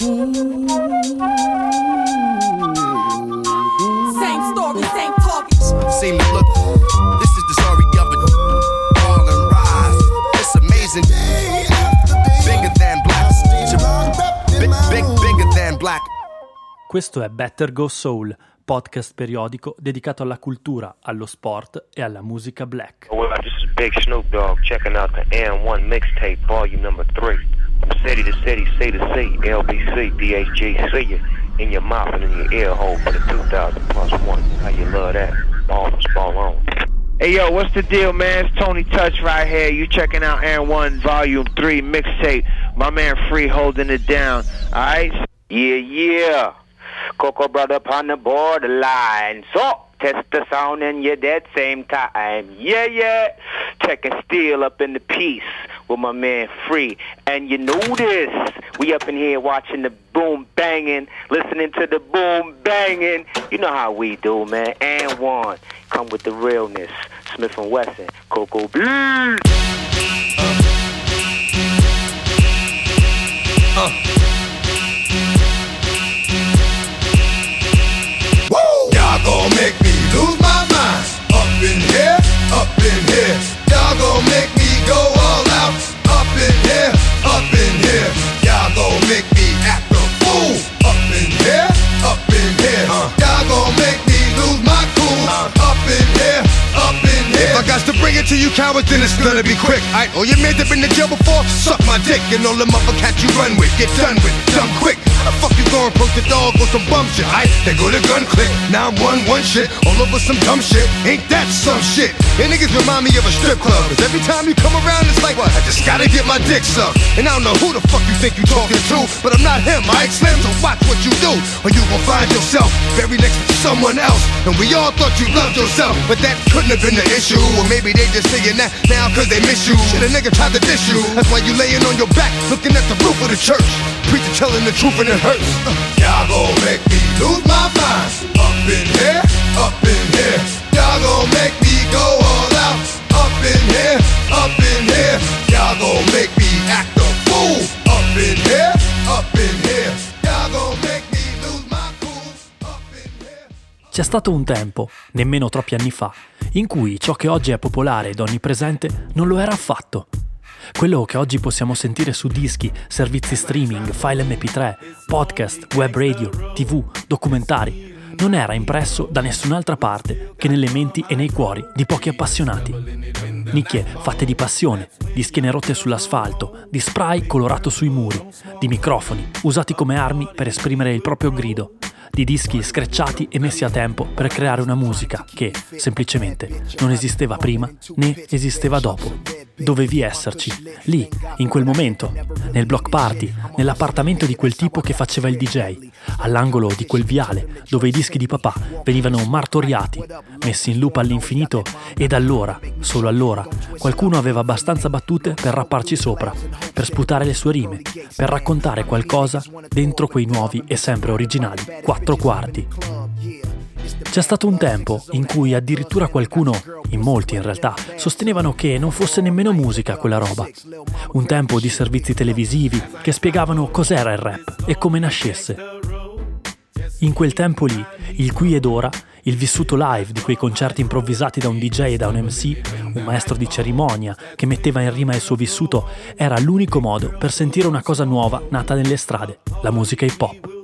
Same story, same target. See me look. This is the story of a fall and rise. It's amazing. Bigger than black. Big, big, bigger than black. Questo è Better Go Soul, podcast periodico dedicato alla cultura, allo sport e alla musica black. Well, this is Big Snoop Dogg checking out the M1 mixtape, volume number three. From city to city, C to C, LBC, DHG, see you in your mouth and in your ear hole for the 2000 plus one. How you love that? Ball was ball on. Hey yo, what's the deal, man? It's Tony Touch right here. You checking out Aaron One Volume Three mixtape. My man Free holding it down. All right. Yeah, yeah. Coco brother upon the borderline. So, test the sound and you dead same time. Yeah, yeah. Checking steel up in the piece with my man Free. And you know this. We up in here watching the boom banging, listening to the boom banging. You know how we do, man. And one. Come with the realness. Smith and Wesson. Coco Beat. In here. Y'all gon' make me go all out. Up in here, to bring it to you cowards, then it's gonna be quick. Aight, all your men that been to jail before, suck my dick. And all the motherfuckers you run with, get done with, done quick. How fuck you gonna the dog on some bum shit? Aight, they go to gun click. Now I'm one one shit, all over some dumb shit. Ain't that some shit? And niggas remind me of a strip club. Cause every time you come around, it's like, what? I just gotta get my dick sucked. And I don't know who the fuck you think you talking to, but I'm not him, I Slim, so watch what you do. Or you gon' find yourself buried next to someone else. And we all thought you loved yourself, but that couldn't have been the issue. Or maybe they just saying that now cause they miss you. Shit, a nigga tried to diss you. That's why you laying on your back, looking at the roof of the church. Preacher telling the truth and it hurts. Uh, y'all gon' make me C'è stato un tempo, nemmeno troppi anni fa, in cui ciò che oggi è popolare ed onnipresente non lo era affatto. Quello che oggi possiamo sentire su dischi, servizi streaming, file MP3, podcast, web radio, tv, documentari, non era impresso da nessun'altra parte che nelle menti e nei cuori di pochi appassionati. Nicchie fatte di passione, di schiene rotte sull'asfalto, di spray colorato sui muri, di microfoni usati come armi per esprimere il proprio grido, di dischi screcciati e messi a tempo per creare una musica che, semplicemente, non esisteva prima né esisteva dopo. Dovevi esserci, lì, in quel momento, nel block party, nell'appartamento di quel tipo che faceva il DJ, all'angolo di quel viale dove i dischi di papà venivano martoriati, messi in loop all'infinito ed allora, solo allora, qualcuno aveva abbastanza battute per rapparci sopra, per sputare le sue rime, per raccontare qualcosa dentro quei nuovi e sempre originali quattro quarti. C'è stato un tempo in cui addirittura qualcuno, in molti in realtà, sostenevano che non fosse nemmeno musica quella roba. Un tempo di servizi televisivi che spiegavano cos'era il rap e come nascesse. In quel tempo lì, il qui ed ora, il vissuto live di quei concerti improvvisati da un DJ e da un MC, un maestro di cerimonia che metteva in rima il suo vissuto, era l'unico modo per sentire una cosa nuova nata nelle strade, la musica hip hop.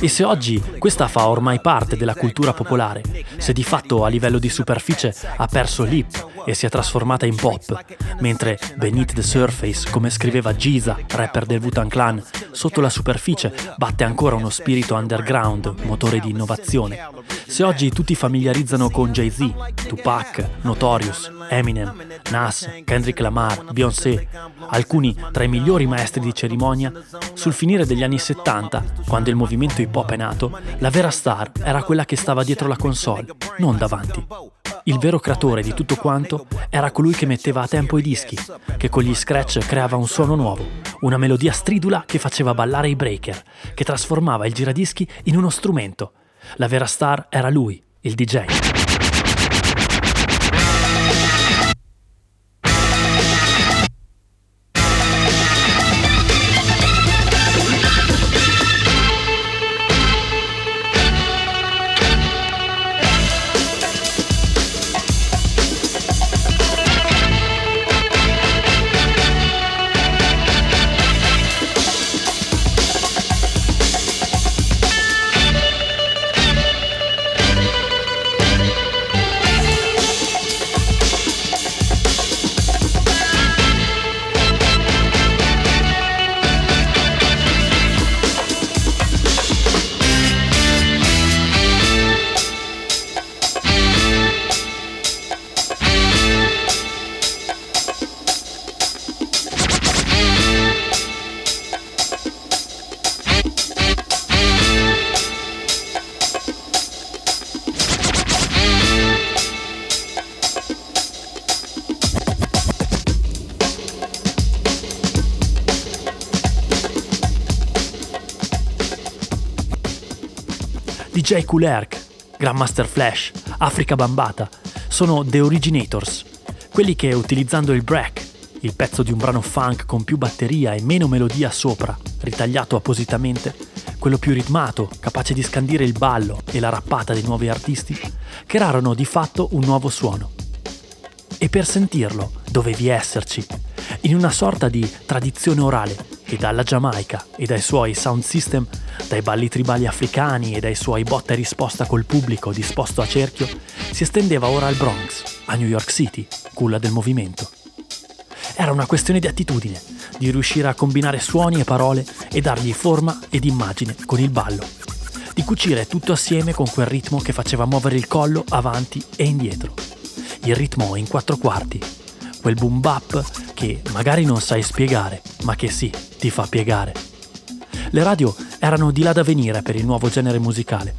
E se oggi questa fa ormai parte della cultura popolare, se di fatto a livello di superficie ha perso l'hip e si è trasformata in pop, mentre beneath the surface, come scriveva Giza, rapper del Wu-Tang Clan, sotto la superficie batte ancora uno spirito underground, motore di innovazione. Se oggi tutti familiarizzano con Jay-Z, Tupac, Notorious, Eminem, Nas, Kendrick Lamar, Beyoncé, alcuni tra i migliori maestri di cerimonia, sul finire degli anni 70, quando il movimento hip hop è nato, la vera star era quella che stava dietro la console, non davanti. Il vero creatore di tutto quanto era colui che metteva a tempo i dischi, che con gli scratch creava un suono nuovo, una melodia stridula che faceva ballare i breaker, che trasformava il giradischi in uno strumento. La vera star era lui, il DJ. DJ Herc, Grandmaster Flash, Africa Bambata sono The Originators, quelli che utilizzando il break, il pezzo di un brano funk con più batteria e meno melodia sopra, ritagliato appositamente, quello più ritmato, capace di scandire il ballo e la rappata dei nuovi artisti, crearono di fatto un nuovo suono. E per sentirlo dovevi esserci, in una sorta di tradizione orale che dalla Giamaica e dai suoi sound system, dai balli tribali africani e dai suoi botta e risposta col pubblico disposto a cerchio, si estendeva ora al Bronx, a New York City, culla del movimento. Era una questione di attitudine, di riuscire a combinare suoni e parole e dargli forma ed immagine con il ballo, di cucire tutto assieme con quel ritmo che faceva muovere il collo avanti e indietro. Il ritmo in quattro quarti, quel boom bap che magari non sai spiegare, ma che sì, ti fa piegare. Le radio erano di là da venire per il nuovo genere musicale.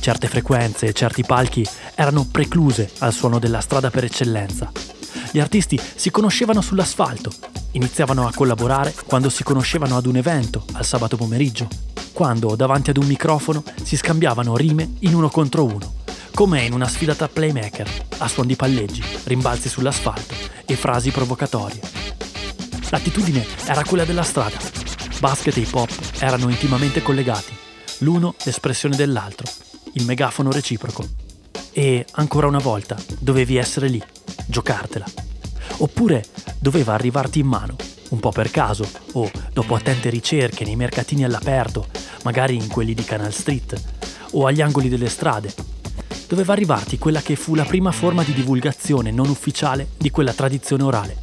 Certe frequenze e certi palchi erano precluse al suono della strada per eccellenza. Gli artisti si conoscevano sull'asfalto, iniziavano a collaborare quando si conoscevano ad un evento, al sabato pomeriggio, quando davanti ad un microfono si scambiavano rime in uno contro uno, come in una sfidata playmaker, a suon di palleggi, rimbalzi sull'asfalto e frasi provocatorie. L'attitudine era quella della strada. Basket e hip hop erano intimamente collegati, l'uno l'espressione dell'altro, il megafono reciproco. E ancora una volta dovevi essere lì, giocartela. Oppure doveva arrivarti in mano, un po' per caso, o dopo attente ricerche nei mercatini all'aperto, magari in quelli di Canal Street, o agli angoli delle strade. Doveva arrivarti quella che fu la prima forma di divulgazione non ufficiale di quella tradizione orale,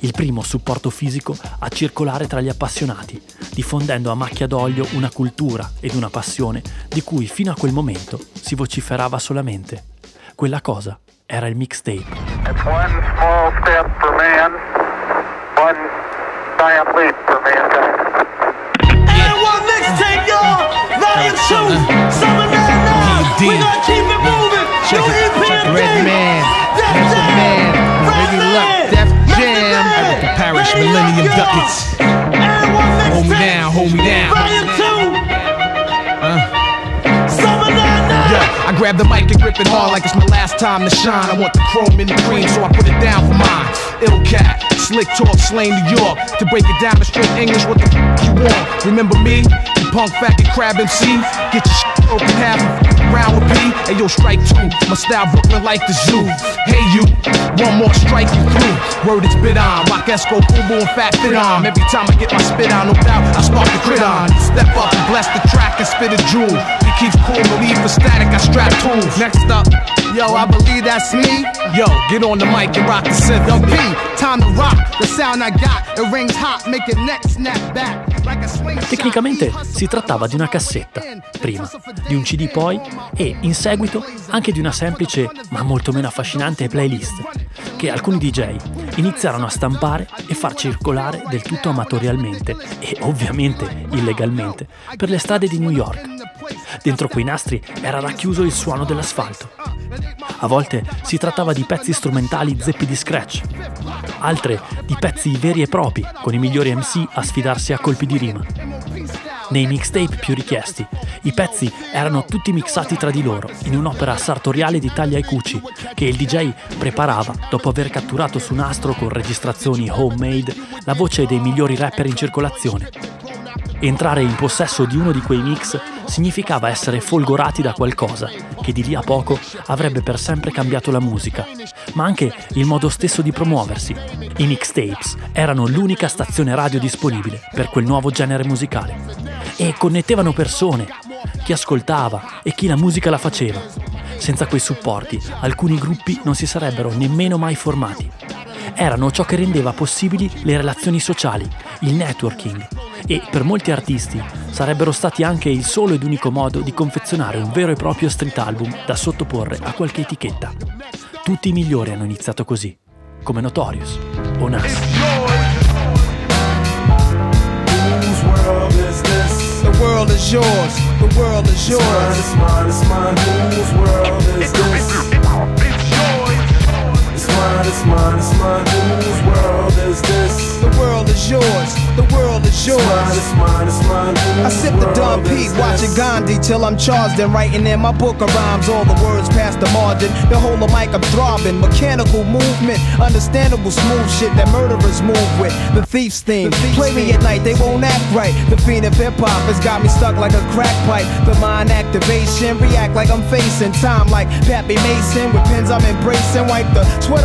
il primo supporto fisico a circolare tra gli appassionati, diffondendo a macchia d'olio una cultura ed una passione di cui fino a quel momento si vociferava solamente. Quella cosa era il mixtape. It's one small step for man, one giant leap for mankind. And one mixtape, y'all. Volume two. Summer 99. We gonna keep it moving. Check it. EPMD. Red Man, Handsome. Man, Baby Luck. Def Jam, the Parish Millennium. Ducats. And. Hold me down, hold me down. Volume two. Uh. Summer 99. Yeah, I grab the mic and grip it hard like it's my last time to shine. I want the chrome in the cream, so I put it down for mine. Ill cat, slick talk, slain New York. To break it down in straight English, what the f you want? Remember me? The punk faggot crab MC? Get your shit open half round with P. Hey yo, strike two. My style Brooklyn like the zoo. Hey you, one more strike you through. Word is bit on. Rock Esco, Fubu, and Fat Fit on. Every time I get my spit on, no doubt I spark the crit on. Step up and bless the track and spit a jewel. Keeps cool, believe for static, I strap tools. Next up, yo, I believe that's me. Yo, get on the mic and rock the synth. Yo, P, time to rock. The sound I got, it rings hot, make your neck snap back. Tecnicamente si trattava di una cassetta, prima, di un CD poi e, in seguito, anche di una semplice ma molto meno affascinante playlist, che alcuni DJ iniziarono a stampare e far circolare del tutto amatorialmente e ovviamente illegalmente per le strade di New York. Dentro quei nastri era racchiuso il suono dell'asfalto. A volte si trattava di pezzi strumentali zeppi di scratch, altre di pezzi veri e propri, con i migliori MC a sfidarsi a colpi di rima. Nei mixtape più richiesti, i pezzi erano tutti mixati tra di loro in un'opera sartoriale di taglia e cuci che il DJ preparava dopo aver catturato su nastro con registrazioni homemade la voce dei migliori rapper in circolazione. Entrare in possesso di uno di quei mix significava essere folgorati da qualcosa che di lì a poco avrebbe per sempre cambiato la musica, ma anche il modo stesso di promuoversi. I mixtapes erano l'unica stazione radio disponibile per quel nuovo genere musicale e connettevano persone, chi ascoltava e chi la musica la faceva. Senza quei supporti alcuni gruppi non si sarebbero nemmeno mai formati. Erano ciò che rendeva possibili le relazioni sociali, il networking e per molti artisti sarebbero stati anche il solo ed unico modo di confezionare un vero e proprio street album da sottoporre a qualche etichetta. Tutti i migliori hanno iniziato così, come Notorious o Nas. Whose world is this? The Mine, it's mine, it's mine. Whose world is this? The world is yours, the world is yours. It's mine, it's mine, it's mine. I sip the Don P, watching Gandhi till I'm charged and writing in my book of rhymes. All the words past the margin. The whole of mic I'm throbbing. Mechanical movement, understandable smooth shit that murderers move with. The thief's theme. Play me at night, they won't act right. The fiend of hip hop has got me stuck like a crack pipe. The mind activation, react like I'm facing time like Pappy Mason. With pins I'm embracing. Wipe the sweat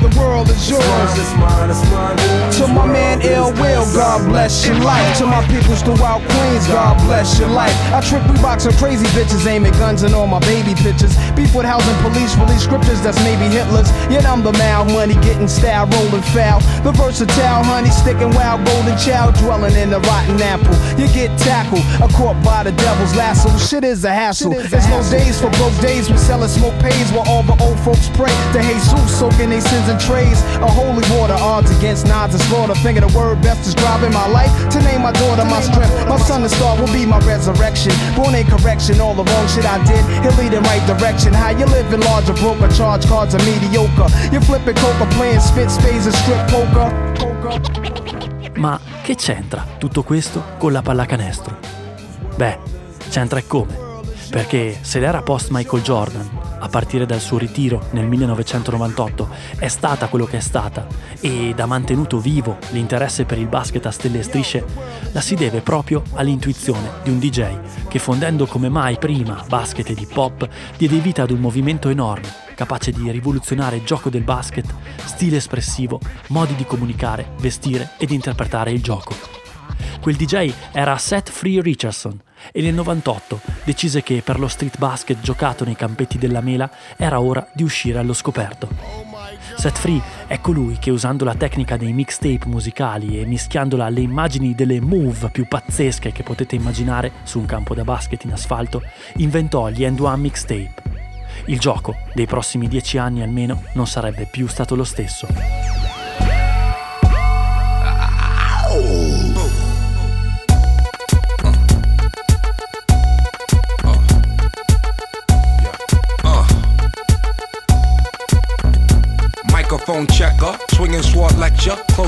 The world is It's yours. mine, it's mine, it's mine. To my man Ill Will. God bless your life. To my peoples throughout Queens, God bless your life. I trick we box on crazy bitches, aiming guns and all my baby pictures. Beef with housing police, release scriptures that's maybe Hitler's. Yet I'm the mal money getting style, rolling foul. The versatile honey sticking wild, golden child dwelling in the rotten apple. You get tackled, a caught by the devil's lasso. Shit is a hassle. There's no days for broke days. We selling smoke pays while all the old folks pray to Jesus, soaking they sins in trays. A holy water, odds against nods and slaughter. Finger the word best describing my life. To name my daughter my strength. My son, the star, will be my resurrection. Born in correction, all the wrong shit I did. He'll lead in right direction. How you living larger, broker, charge cards are mediocre. You flipping coca, playing spit spades and strip poker. Ma che c'entra tutto questo con la pallacanestro? Beh, c'entra e come? Perché se l'era post Michael Jordan, a partire dal suo ritiro nel 1998, è stata quello che è stata ed ha mantenuto vivo l'interesse per il basket a stelle e strisce, la si deve proprio all'intuizione di un DJ che fondendo come mai prima basket ed hip hop diede vita ad un movimento enorme, capace di rivoluzionare il gioco del basket, stile espressivo, modi di comunicare, vestire ed interpretare il gioco. Quel DJ era Seth Free Richardson e nel 98 decise che per lo street basket giocato nei campetti della mela era ora di uscire allo scoperto. Seth Free è colui che usando la tecnica dei mixtape musicali e mischiandola alle immagini delle move più pazzesche che potete immaginare su un campo da basket in asfalto, inventò gli End One Mixtape. Il gioco, dei prossimi dieci anni almeno, non sarebbe più stato lo stesso.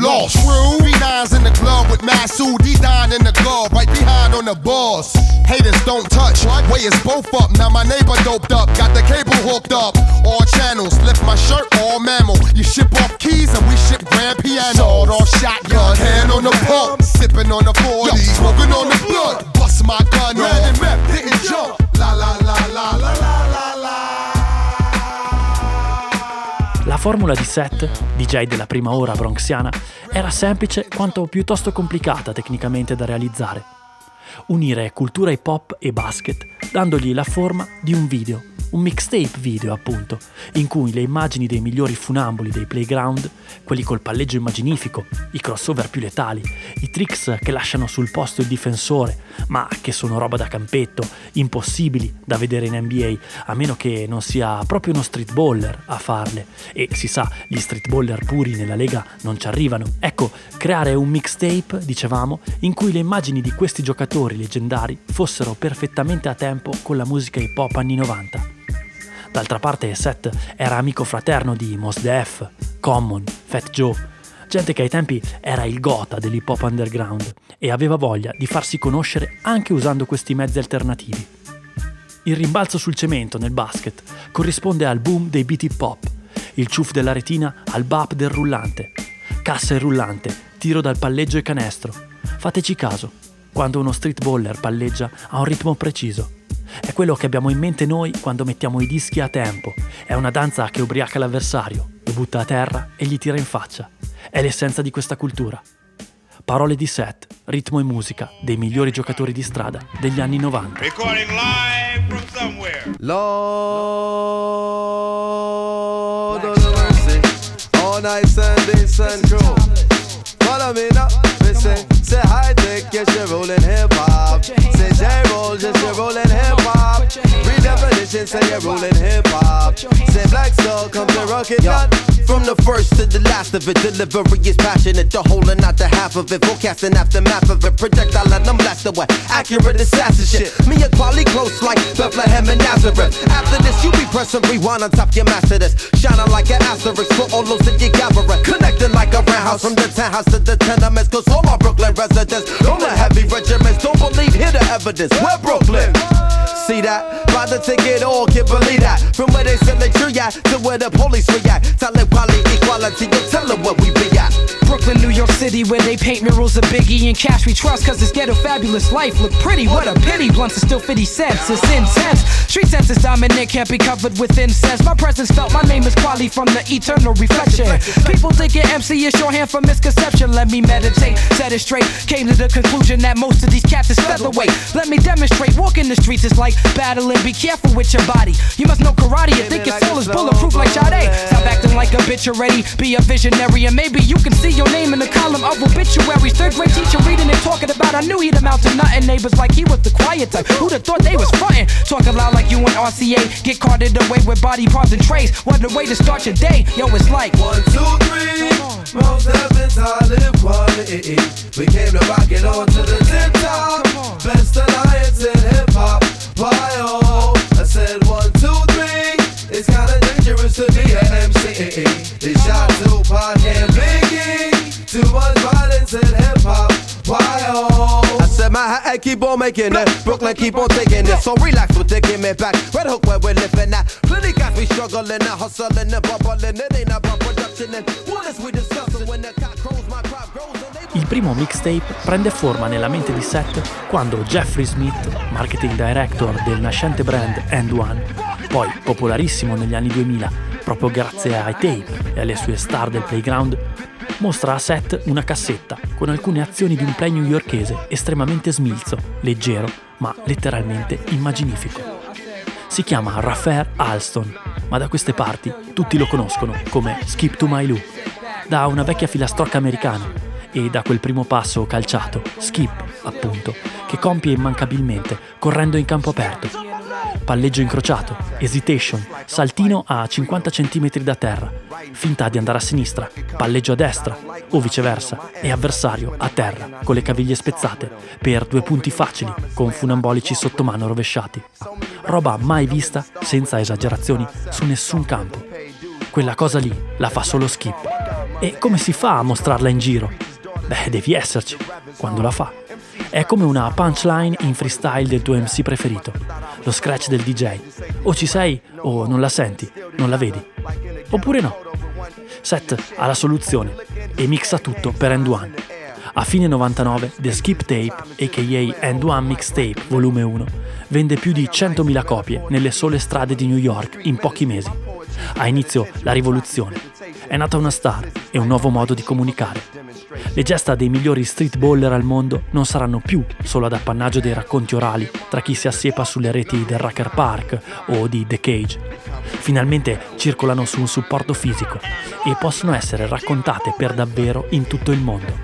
lost. True. B9s in the glove with Masood, D9 in the glove, right behind on the boss. Haters don't touch, way is both up. Now my neighbor doped up, got the cable hooked up. All channels, lift my shirt, all mammal. You ship off keys and we ship grand piano. Sawed off shotgun, hand on the pump, sipping on the 40, smoking on the blood. Bust my gun off, didn't jump. La la la formula di Seth, DJ della prima ora bronxiana, era semplice quanto piuttosto complicata tecnicamente da realizzare. Unire cultura hip hop e basket, dandogli la forma di un video un mixtape video appunto, in cui le immagini dei migliori funamboli dei playground, quelli col palleggio immaginifico, i crossover più letali, i tricks che lasciano sul posto il difensore, ma che sono roba da campetto, impossibili da vedere in NBA, a meno che non sia proprio uno streetballer a farle. E si sa, gli streetballer puri nella Lega non ci arrivano. Ecco, creare un mixtape, dicevamo, in cui le immagini di questi giocatori leggendari fossero perfettamente a tempo con la musica hip hop anni 90. D'altra parte Seth era amico fraterno di Mos Def, Common, Fat Joe, gente che ai tempi era il gota dell'hip hop underground e aveva voglia di farsi conoscere anche usando questi mezzi alternativi. Il rimbalzo sul cemento nel basket corrisponde al boom dei beat hip hop, il ciuff della retina al bap del rullante, cassa e rullante, tiro dal palleggio e canestro. Fateci caso, quando uno streetballer palleggia ha un ritmo preciso è quello che abbiamo in mente noi quando mettiamo i dischi a tempo. È una danza che ubriaca l'avversario, lo butta a terra e gli tira in faccia. È l'essenza di questa cultura. Parole di set, ritmo e musica dei migliori giocatori di strada degli anni 90. Recording live from somewhere. Lord of mercy, all night Sunday sun crew. Follow me now, listen, say hi tech, yes you're rolling hip hop. Say J roll, just you're rolling hip hop. Redefinition, say you're rolling hip hop. Say black soul comes a rocket gun. From the first to the last of it, delivery is passionate. The whole and not the half of it. Forecasting aftermath of it. Projectile and I'm blast away. Accurate assassin shit. Me and quality close like Bethlehem and Nazareth. After this, you be pressing rewind on top your master this. Shining like an asterisk for all those that you gather. Connecting like a roundhouse from the townhouse to the tenements. Cause all my Brooklyn residents, on the heavy regiments, don't believe, hear the evidence. We're Brooklyn. See that? Buy the ticket, all can believe that. From where they sell the at to where the police react. Tell them quality, equality, you tell them what we be at. Brooklyn, New York City, where they paint murals of Biggie and Cash we trust, cause this ghetto fabulous life look pretty. What a pity, blunts are still 50 cents, it's intense. Street sense is dominant, can't be covered with incense. My presence felt, my name is Quali from the eternal reflection. People thinking MC is shorthand for misconception. Let me meditate, set it straight. Came to the conclusion that most of these cats is featherweight. Let me demonstrate, walking the streets is like battling, be careful with your body. You must know karate, you think your soul is bulletproof like Sade. Stop acting like a bitch already, be a visionary, and maybe you can see your name in the column of obituaries. Third grade teacher reading and talking about, I knew he'd amount to nothing. Neighbors like he was the quiet type. Who'd have thought they was frontin'? Talking loud like you and RCA, get carted away with body parts and trays. What a way to start your day, yo, it's like one, two, three. Most heavens I live quality. We came to rock it on to the tip top. Best alliance in And keep on making it. Brooklyn keep on taking it. So relax with taking me back. Red Hook where we're living at. Plenty guys we struggling and hustling and bubbling. It ain't about production and what is we discussing when the cock crows my crop grows. Il primo mixtape prende forma nella mente di Seth quando Jeffrey Smith, marketing director del nascente brand End One, poi popolarissimo negli anni 2000 proprio grazie ai tape e alle sue star del playground, mostra a Seth una cassetta con alcune azioni di un play newyorkese estremamente smilzo, leggero, ma letteralmente immaginifico. Si chiama Raffair Alston, ma da queste parti tutti lo conoscono come Skip to My Lou, da una vecchia filastrocca americana e da quel primo passo calciato, skip, appunto, che compie immancabilmente correndo in campo aperto. Palleggio incrociato, hesitation, saltino a 50 cm da terra, finta di andare a sinistra, palleggio a destra o viceversa e avversario a terra con le caviglie spezzate per due punti facili con funambolici sottomano rovesciati. Roba mai vista, senza esagerazioni, su nessun campo. Quella cosa lì la fa solo skip. E come si fa a mostrarla in giro? Beh, devi esserci quando la fa. È come una punchline in freestyle del tuo MC preferito, lo scratch del DJ. O ci sei o non la senti, non la vedi. Oppure no. Seth ha la soluzione e mixa tutto per End One. A fine 99 The Skip Tape, aka End One Mixtape Volume 1, vende più di 100.000 copie nelle sole strade di New York in pochi mesi. Ha inizio la rivoluzione è nata una star e un nuovo modo di comunicare. Le gesta dei migliori streetballer al mondo non saranno più solo ad appannaggio dei racconti orali tra chi si assiepa sulle reti del Rucker Park o di The Cage. Finalmente circolano su un supporto fisico e possono essere raccontate per davvero in tutto il mondo.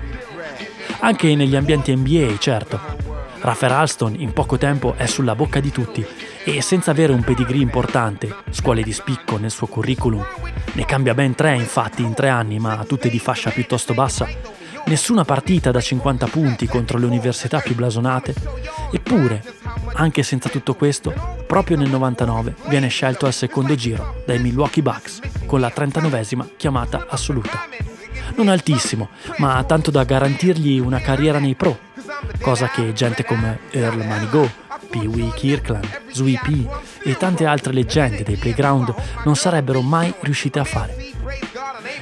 Anche negli ambienti NBA, certo. Raffer Alston in poco tempo è sulla bocca di tutti e senza avere un pedigree importante, scuole di spicco nel suo curriculum, ne cambia ben tre infatti in tre anni, ma tutte di fascia piuttosto bassa, nessuna partita da 50 punti contro le università più blasonate, eppure, anche senza tutto questo, proprio nel 99 viene scelto al secondo giro dai Milwaukee Bucks con la 39esima chiamata assoluta. Non altissimo, ma tanto da garantirgli una carriera nei pro, cosa che gente come Earl Manigault, Pee Wee Kirkland, Zui P e tante altre leggende dei playground non sarebbero mai riuscite a fare.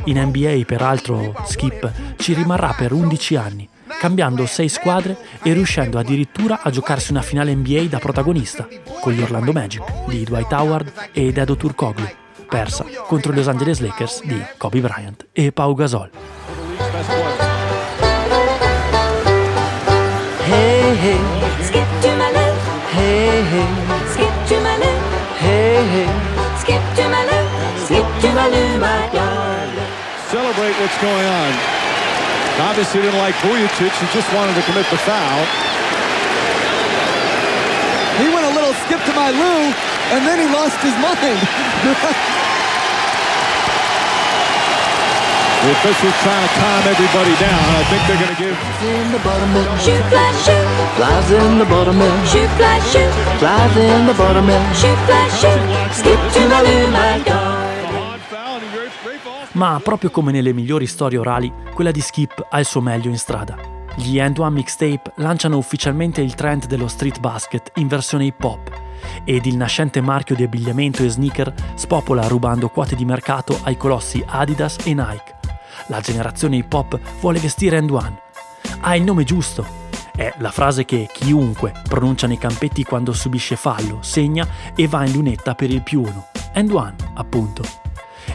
In NBA, peraltro, Skip ci rimarrà per 11 anni, cambiando 6 squadre e riuscendo addirittura a giocarsi una finale NBA da protagonista, con gli Orlando Magic di Dwight Howard e Dedo Turkoglu, persa contro i Los Angeles Lakers di Kobe Bryant e Pau Gasol. Skip to my. Skip to my loo, my darling. Celebrate what's going on. Obviously didn't like Vujicic. He just wanted to commit the foul. He went a little skip to my Lou, and then he lost his mind. The officials trying to calm everybody down. I think they're going to give. In the buttermilk. Shoot, fly, shoot. Flies in the buttermilk. Shoot, fly, shoot. Flies in the buttermilk. Shoot, fly, shoot. Skip to my loo, my darling. Ma proprio come nelle migliori storie orali, quella di Skip ha il suo meglio in strada. Gli End One Mixtape lanciano ufficialmente il trend dello street basket in versione hip hop ed il nascente marchio di abbigliamento e sneaker spopola rubando quote di mercato ai colossi Adidas e Nike. La generazione hip hop vuole vestire End One. Ha il nome giusto. È la frase che chiunque pronuncia nei campetti quando subisce fallo, segna e va in lunetta per il più uno. End One, appunto.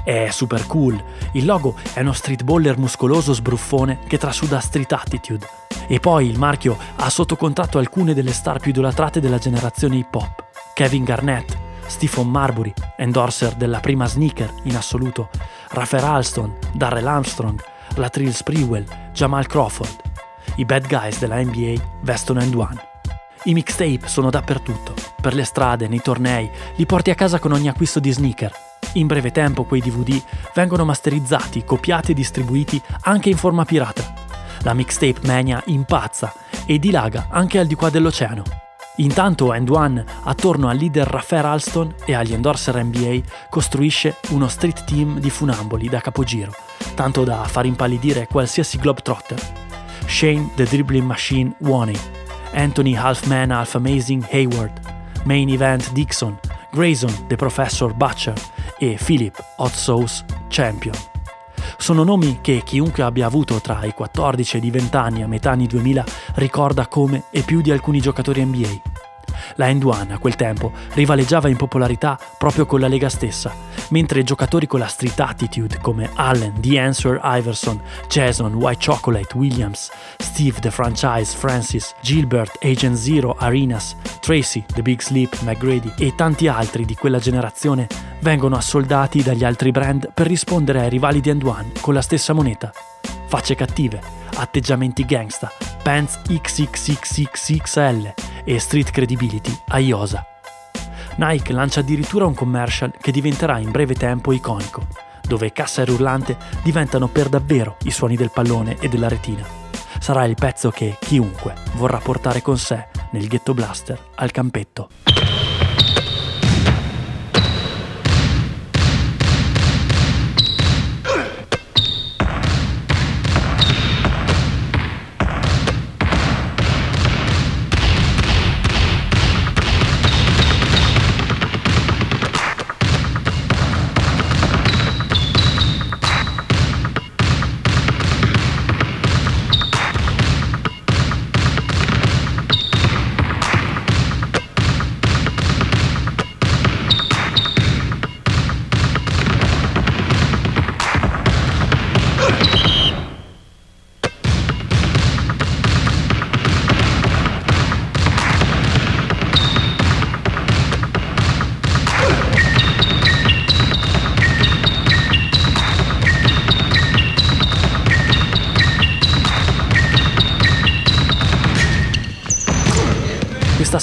È super cool. Il logo è uno streetballer muscoloso sbruffone che trasuda street attitude. E poi il marchio ha sotto contratto alcune delle star più idolatrate della generazione hip hop. Kevin Garnett, Stephen Marbury, endorser della prima sneaker in assoluto, Raffer Alston, Darrell Armstrong, Latrell Sprewell, Jamal Crawford. I bad guys della NBA vestono End One. I mixtape sono dappertutto, per le strade, nei tornei, li porti a casa con ogni acquisto di sneaker. In breve tempo quei DVD vengono masterizzati, copiati e distribuiti anche in forma pirata. La mixtape mania impazza e dilaga anche al di qua dell'oceano. Intanto End One, attorno al leader Raffaele Alston e agli endorser NBA, costruisce uno street team di funamboli da capogiro, tanto da far impallidire qualsiasi globetrotter. Shane the Dribbling Machine Waney, Anthony Half Man Half Amazing Hayward, Main Event Dixon, Grayson the Professor Butcher e Philip Hot Sauce Champion. Sono nomi che chiunque abbia avuto tra i 14 e i 20 anni a metà anni 2000 ricorda come e più di alcuni giocatori NBA. La End One a quel tempo rivaleggiava in popolarità proprio con la Lega stessa, mentre giocatori con la street attitude come Allen, The Answer Iverson, Jason, White Chocolate, Williams, Steve The Franchise, Francis, Gilbert, Agent Zero, Arenas, Tracy, The Big Sleep, McGrady e tanti altri di quella generazione vengono assoldati dagli altri brand per rispondere ai rivali di End One con la stessa moneta. Facce cattive, atteggiamenti gangsta, pants XXXXXL e street credibility a Iosa. Nike lancia addirittura un commercial che diventerà in breve tempo iconico, dove cassa e rullante diventano per davvero i suoni del pallone e della retina. Sarà il pezzo che chiunque vorrà portare con sé nel ghetto blaster al campetto.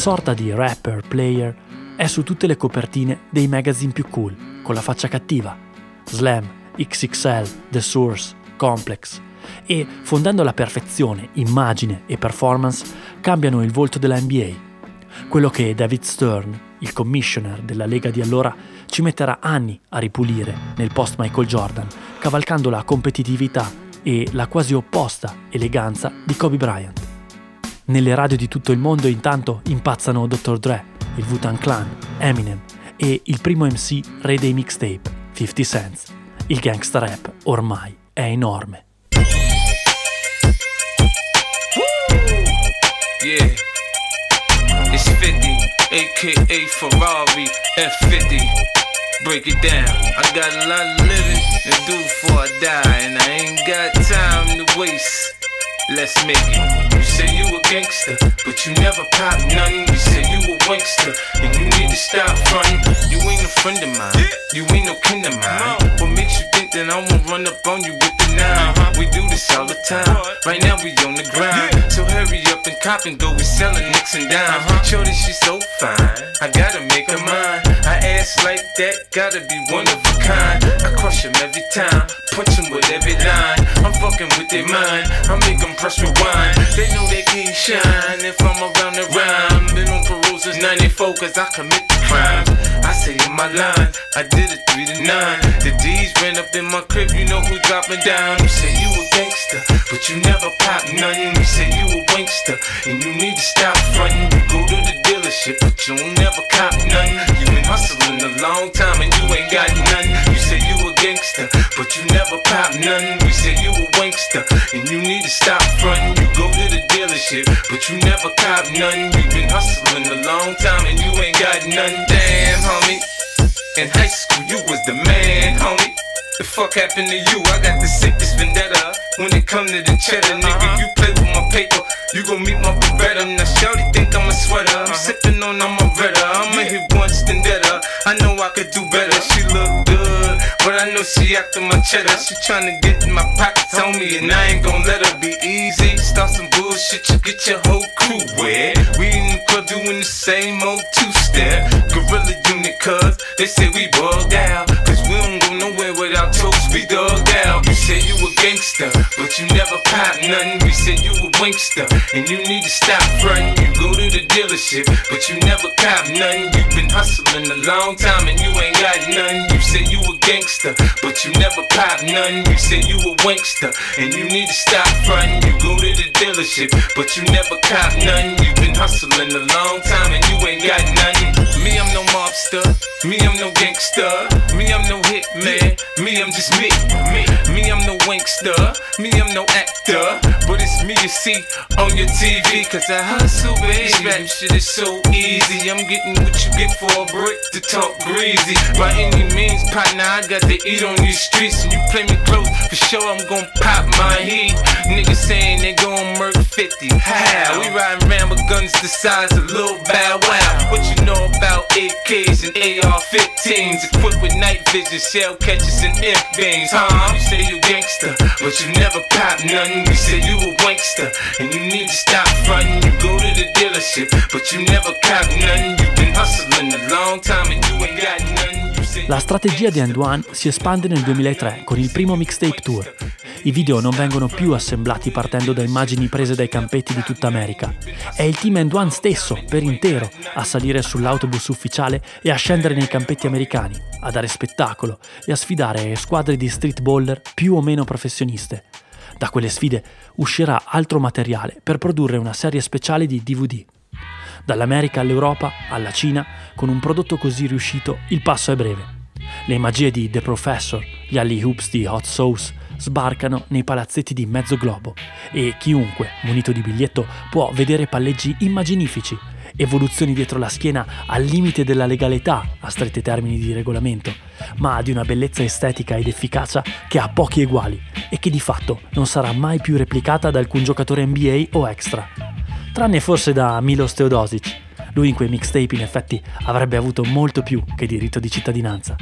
Sorta di rapper, player, è su tutte le copertine dei magazine più cool, con la faccia cattiva. Slam, XXL, The Source, Complex. E, fondendo alla perfezione immagine e performance, cambiano il volto della NBA. Quello che David Stern, il commissioner della Lega di allora, ci metterà anni a ripulire nel post Michael Jordan, cavalcando la competitività e la quasi opposta eleganza di Kobe Bryant. Nelle radio di tutto il mondo intanto impazzano Dr. Dre, il Wu-Tang Clan, Eminem e il primo MC re dei mixtape, 50 Cent. Il gangsta rap ormai è enorme. Yeah. It's 50, aka Ferrari F50. Break it down. I got a lot of living to do before I die, and I ain't got time to waste. Let's make it. You say you a gangster, but you never pop nothing. You say you a wankster, and you need to stop fronting. You ain't a friend of mine. You ain't no kin of mine. What makes you think that I won't run up on you with the nine? We do this all the time. Right now we on the grind. So hurry up and cop and go. We selling nicks and dimes. Shorty, she's so fine. I gotta make her mine. I ass like that, gotta be one of a kind. I crush him every time, punch him with every line. I'm fucking with their mind. I make them press rewind. They know they can't shine if I'm around the rhyme. Been on parole since 94 cause I commit the crimes. I say in my line, I did it 3 to 9. The D's ran up in my crib, you know who dropping down. You say you a gangster, but you never pop none. You say you a wankster, and you need to stop fronting. You go to the dealership, but you don't never cop nothing. You been hustling a long time and you ain't got nothing. You say you a gangster, but you never pop nothing. We say you a wankster, and you need to stop frontin'. You go to the dealership, but you never cop nothing. You been hustling a long time and you ain't got nothing. Damn, homie. In high school, you was the man, homie. What the fuck happened to you? I got the sickest vendetta. When it come to the cheddar, nigga, you play with my paper. You gon' meet my Beretta. Now, Shorty think I'm a sweater. I'm uh-huh. sippin' on I'm a redder. I'ma hit once, then better. I know I could do better. She look good, but I know she after my cheddar. She tryna get in my pockets on me, and I ain't gon' let her be easy. Start some bullshit, you get your whole crew wet. We in the club doing the same old two-step. Gorilla unit, cuz they say we bugged out. Cause we don't go nowhere without toast, we dug out. You say you a gangster, but you never pop nothing. We say you a wankster, and you need to stop frontin'. You go to the dealership, but you never cop nothing. you been hustling a long time and you ain't got nothing. You say you a gangster, but you never pop nothing. You said you a wankster, and you need to stop frontin'. You go to the dealership, but you never cop nothing. you been hustling a long time and you ain't got nothing. Me, I'm no mobster. Me, I'm no gangster. Me, I'm no hitman. Me, I'm just me. Me, me, I'm no wankster. Me, I'm no actor. But it's me you see on your TV. Cause I hustle, baby. Rap shit is so easy. I'm getting what you get for a brick to talk greasy. By any means, partner, I got to eat on these streets. And you play me close, for sure I'm gon' pop my heat. Niggas saying they gon' murk 50. How? We riding around with guns the size of Lil Bow Wow. What you know about AKs and AR-15s equipped with night vision, shell catchers and imp beams? Huh? You say you gangster, but you never pop nothing. You say you a wankster, and you need to stop frontin'. You go to the dealership, but you never cop nothing. You been hustling a long time and you ain't got nothing. La strategia di End One si espande nel 2003 con il primo mixtape tour. I video non vengono più assemblati partendo da immagini prese dai campetti di tutta America. È il team End One stesso, per intero, a salire sull'autobus ufficiale e a scendere nei campetti americani, a dare spettacolo e a sfidare squadre di street baller più o meno professioniste. Da quelle sfide uscirà altro materiale per produrre una serie speciale di DVD. Dall'America all'Europa, alla Cina, con un prodotto così riuscito, il passo è breve. Le magie di The Professor, gli alley hoops di Hot Sauce sbarcano nei palazzetti di mezzo globo e chiunque, munito di biglietto, può vedere palleggi immaginifici, evoluzioni dietro la schiena al limite della legalità a stretti termini di regolamento, ma di una bellezza estetica ed efficacia che ha pochi eguali e che di fatto non sarà mai più replicata da alcun giocatore NBA o extra. Tranne forse da Milos Teodosic. Lui in quei mixtape in effetti avrebbe avuto molto più che diritto di cittadinanza.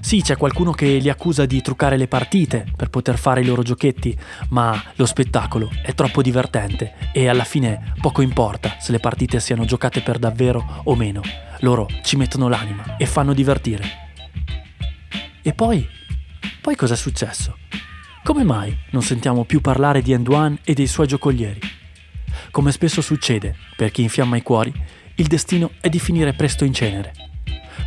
Sì, c'è qualcuno che li accusa di truccare le partite per poter fare i loro giochetti, ma lo spettacolo è troppo divertente e alla fine poco importa se le partite siano giocate per davvero o meno. Loro ci mettono l'anima e fanno divertire. E poi? Poi cos'è successo? Come mai non sentiamo più parlare di Enduan e dei suoi giocolieri? Come spesso succede per chi infiamma i cuori, il destino è di finire presto in cenere.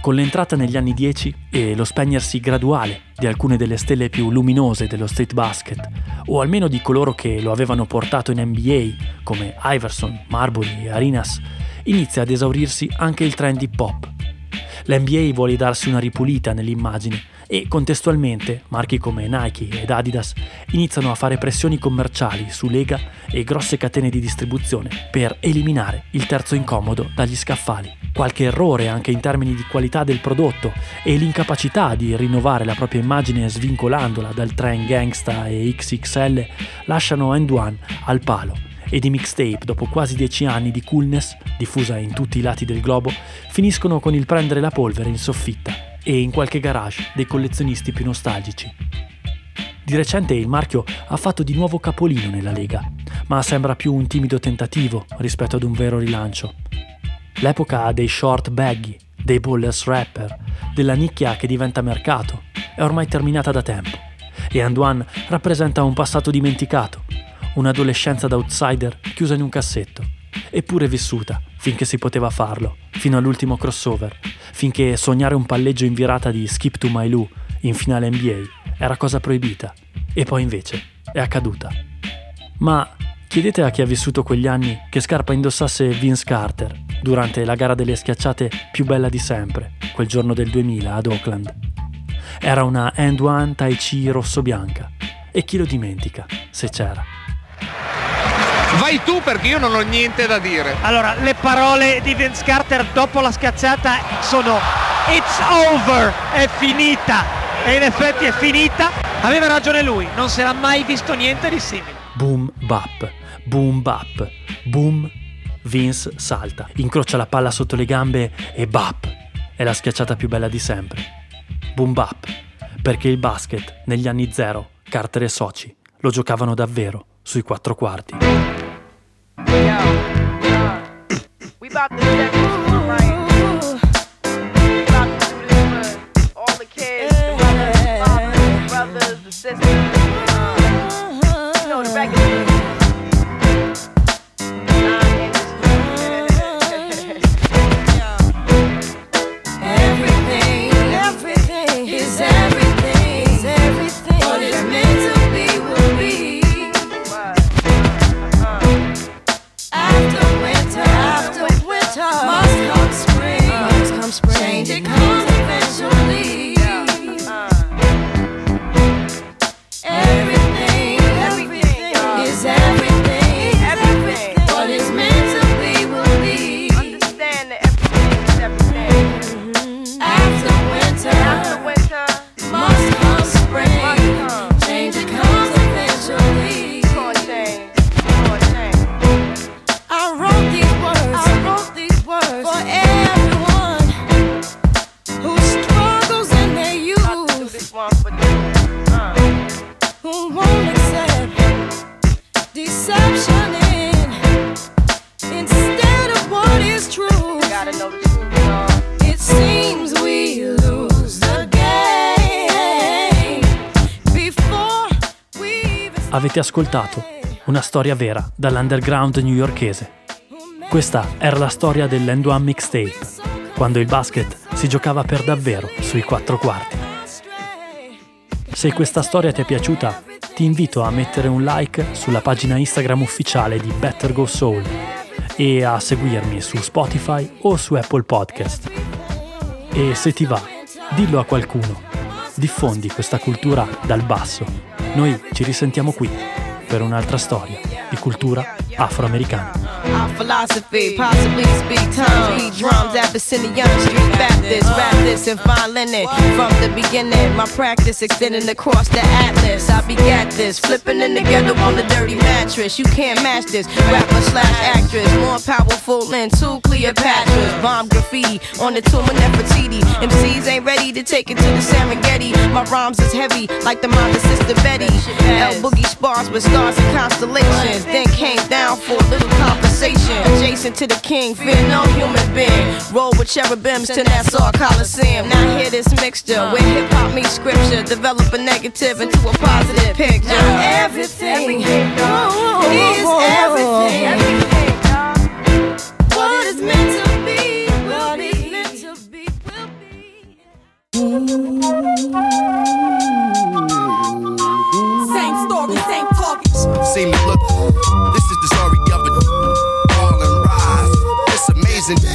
Con l'entrata negli anni 10 e lo spegnersi graduale di alcune delle stelle più luminose dello street basket, o almeno di coloro che lo avevano portato in NBA, come Iverson, Marbury e Arinas, inizia ad esaurirsi anche il trend hip hop. L'NBA vuole darsi una ripulita nell'immagine e contestualmente marchi come Nike ed Adidas iniziano a fare pressioni commerciali su Lega e grosse catene di distribuzione per eliminare il terzo incomodo dagli scaffali. Qualche errore anche in termini di qualità del prodotto e l'incapacità di rinnovare la propria immagine svincolandola dal trend gangsta e XXL lasciano End One al palo e di mixtape dopo quasi dieci anni di coolness, diffusa in tutti i lati del globo, finiscono con il prendere la polvere in soffitta e in qualche garage dei collezionisti più nostalgici. Di recente il marchio ha fatto di nuovo capolino nella Lega, ma sembra più un timido tentativo rispetto ad un vero rilancio. L'epoca dei short baggy, dei ballers rapper, della nicchia che diventa mercato, è ormai terminata da tempo e Anduan rappresenta un passato dimenticato, un'adolescenza da outsider chiusa in un cassetto, eppure vissuta finché si poteva farlo, fino all'ultimo crossover, finché sognare un palleggio in virata di Skip to My Lou in finale NBA era cosa proibita, e poi invece è accaduta. Ma chiedete a chi ha vissuto quegli anni che scarpa indossasse Vince Carter durante la gara delle schiacciate più bella di sempre, quel giorno del 2000 ad Oakland. Era una End One Tai Chi rosso-bianca, e chi lo dimentica, se c'era. Vai tu perché io non ho niente da dire. Allora, le parole di Vince Carter dopo la schiacciata sono It's over, è finita. E in effetti è finita. Aveva ragione lui, non si era mai visto niente di simile. Boom bap, boom bap, boom. Vince salta, incrocia la palla sotto le gambe e bap. È la schiacciata più bella di sempre. Boom bap, perché il basket negli anni zero, Carter e soci lo giocavano davvero sui quattro quarti. We about to set Avete ascoltato una storia vera dall'underground newyorkese. Questa era la storia dell'End One Mixtape, quando il basket si giocava per davvero sui quattro quarti. Se questa storia ti è piaciuta, ti invito a mettere un like sulla pagina Instagram ufficiale di Better Go Soul e a seguirmi su Spotify o su Apple Podcast. E se ti va, dillo a qualcuno. Diffondi questa cultura dal basso. Noi ci risentiamo qui per un'altra storia di cultura afroamericani. Beat drums, Abyssinian Street Baptist, rap this and fine linen. From the beginning, my practice extending across the atlas. I begat this, flipping in the ghetto on the dirty mattress. You can't match this, rapper slash actress, more powerful than two Cleopatras. Bomb graffiti on the tomb of Nefertiti. MCs ain't ready to take it to the Serengeti. My rhymes is heavy, like the mother sister Betty. L Boogie spars with stars and constellations. Then came down for a little conversation. Adjacent to the king, fear no human being. Roll road with cherubims to Nassau Coliseum. Now hear this mixture uh. where hip hop meets scripture, develop a negative into a positive picture. Now everything, is everything. what is meant to be will be. Meant to be will be. Same story, same targets. This is the story of it. All in rise. It's amazing.